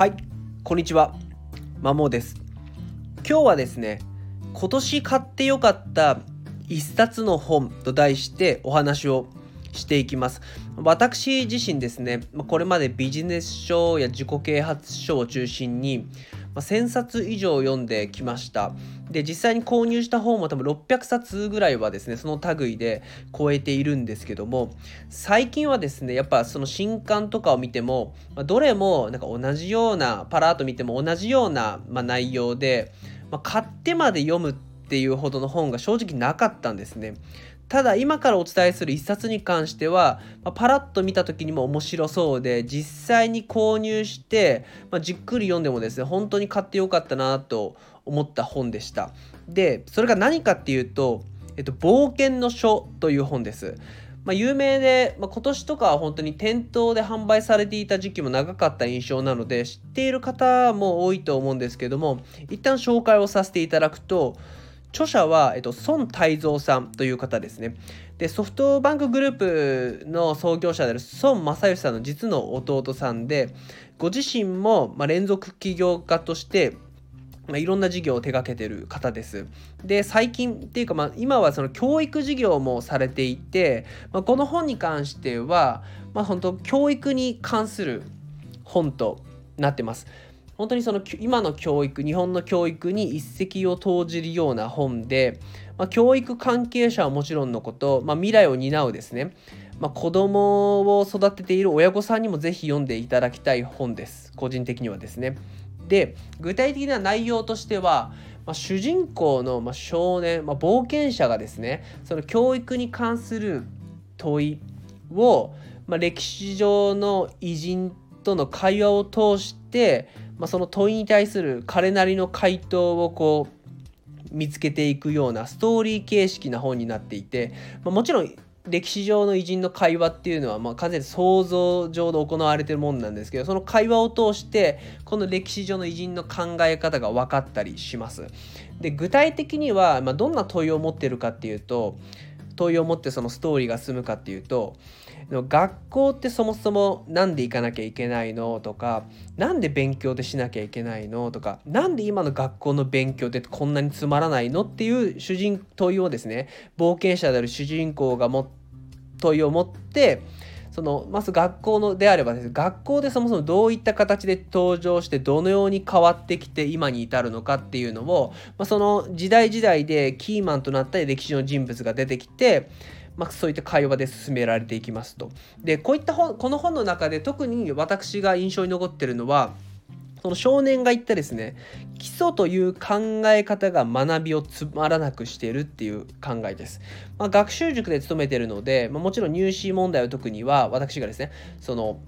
はいこんにちは。まもです。今日はですね今年買ってよかった一冊の本と題してお話をしていきます。私自身ですねこれまでビジネス書や自己啓発書を中心にま1000冊以上読んできましたで実際に購入した本も多分600冊ぐらいはですねその類で超えているんですけども最近はですねやっぱその新刊とかを見てもまどれもなんか同じようなパラーと見ても同じような、ま内容で、ま、買ってまで読むっていうほどの本が正直なかったんですね。ただ今からお伝えする一冊に関しては、まあ、パラッと見た時にも面白そうで実際に購入して、まあ、じっくり読んでもですね本当に買ってよかったなと思った本でした。でそれが何かっていうと「えっと、冒険の書」という本です。まあ、有名で、ま、今年とかは本当に店頭で販売されていた時期も長かった印象なので知っている方も多いと思うんですけども一旦紹介をさせていただくと著者は、えっと、孫泰造さんという方ですね。で、ソフトバンクグループの創業者である孫正義さんの実の弟さんで、ご自身も、まあ、連続起業家として、まあ、いろんな事業を手掛けてる方です。で、最近っていうか、まあ、今はその教育事業もされていて、まあ、この本に関しては、まあ、本当教育に関する本となってます。本当にその今の教育日本の教育に一石を投じるような本で、まあ、教育関係者はもちろんのこと、まあ、未来を担うですね、まあ、子供を育てている親御さんにもぜひ読んでいただきたい本です個人的にはですね。で具体的な内容としては、まあ、主人公の、ま少年、ま冒険者がですねその教育に関する問いを、ま歴史上の偉人との会話を通してまあ、その問いに対する彼なりの回答をこう見つけていくようなストーリー形式な本になっていて、まあ、もちろん歴史上の偉人の会話っていうのはまあ完全に想像上で行われてるもんなんですけどその会話を通してこの歴史上の偉人の考え方が分かったりします。で具体的にはまあどんな問いを持ってるかっていうと問いを持ってそのストーリーが進むかっていうと学校ってそもそも何で行かなきゃいけないの？とか何で勉強でしなきゃいけないの？とか何で今の学校の勉強ってこんなにつまらないの？っていう主人問いをですね冒険者である主人公がも問いを持ってそのまず学校のであればですね学校でそもそもどういった形で登場してどのように変わってきて今に至るのか？っていうのを、まあ、その時代時代でキーマンとなった歴史の人物が出てきてまあ、そういった会話で進められていきますと。でこういった本この本の中で特に私が印象に残ってるのはその少年が言ったですね基礎という考え方が学びをつまらなくしているっていう考えです。まあ、学習塾で勤めてるので、まあ、もちろん入試問題を解くには私がですねその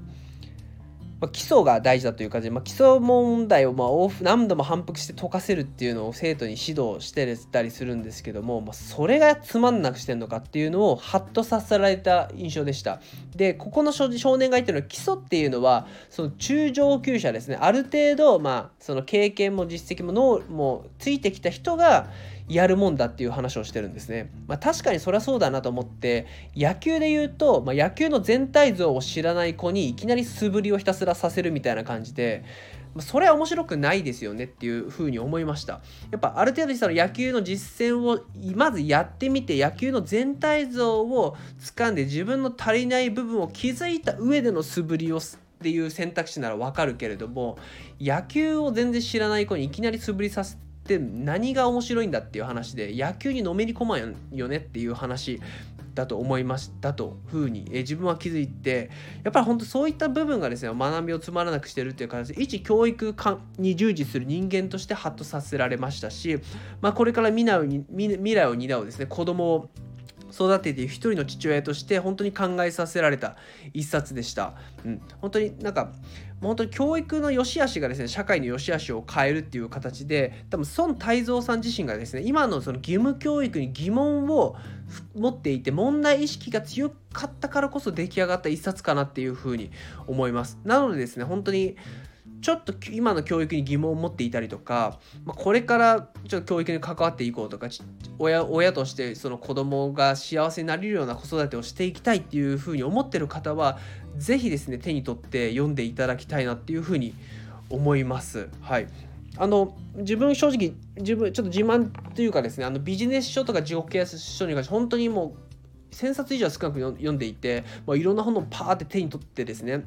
まあ、基礎が大事だという感じで、まあ、基礎問題をまあ何度も反復して解かせるっていうのを生徒に指導してたりするんですけども、まあ、それがつまんなくしてんのかっていうのをハッとさせられた印象でした。でここの少年が言ってるのは基礎っていうのはその中上級者ですねある程度まあその経験も実績も脳もついてきた人がやるもんだっていう話をしてるんですね。まあ、確かにそりゃそうだなと思って野球で言うと、まあ、野球の全体像を知らない子にいきなり素振りをひたすらさせるみたいな感じで。それは面白くないですよねっていうふうに思いました。やっぱある程度その野球の実践をまずやってみて野球の全体像を掴んで自分の足りない部分を気づいた上での素振りをっていう選択肢ならわかるけれども野球を全然知らない子にいきなり素振りさせて何が面白いんだっていう話で野球にのめり込まんよねっていう話だと思いましたとふうに、え自分は気づいてやっぱり本当そういった部分がですね学びをつまらなくしてるっていう形で一教育に従事する人間としてハッとさせられましたし、まあ、これから未来を未来を担うですね子供を育てている一人の父親として本当に考えさせられた一冊でした。うん、本当になんか本当に教育の良し悪しがですね社会の良し悪しを変えるっていう形で多分孫泰造さん自身がですね今のその義務教育に疑問を持っていて問題意識が強かったからこそ出来上がった一冊かなっていうふうに思います。なのでですね本当にちょっと今の教育に疑問を持っていたりとか、まあ、これからちょっと教育に関わっていこうとか親親としてその子供が幸せになれるような子育てをしていきたいっていうふうに思ってる方は是非ですね手に取って読んでいただきたいなっていうふうに思います。はい。あの自分正直自分ちょっと自慢というかですねあのビジネス書とか自己啓発書に関して本当にもう1000冊以上少なく読んでいて、まあ、いろんな本をパーって手に取ってですね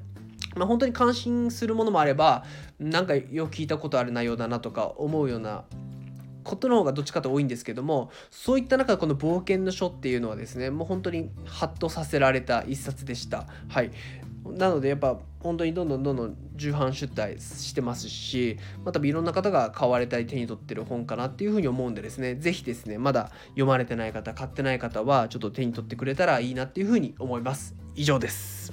まあ、本当に関心するものもあればなんかよく聞いたことある内容だなとか思うようなことの方がどっちかと多いんですけどもそういった中でこの冒険の書っていうのはですねもう本当にハッとさせられた一冊でした。はい。なのでやっぱ本当にどんどんどんどん重版出題してますしまたいろんな方が買われたり手に取ってる本かなっていうふうに思うんでですね。是非ですねまだ読まれてない方買ってない方はちょっと手に取ってくれたらいいなっていうふうに思います。以上です。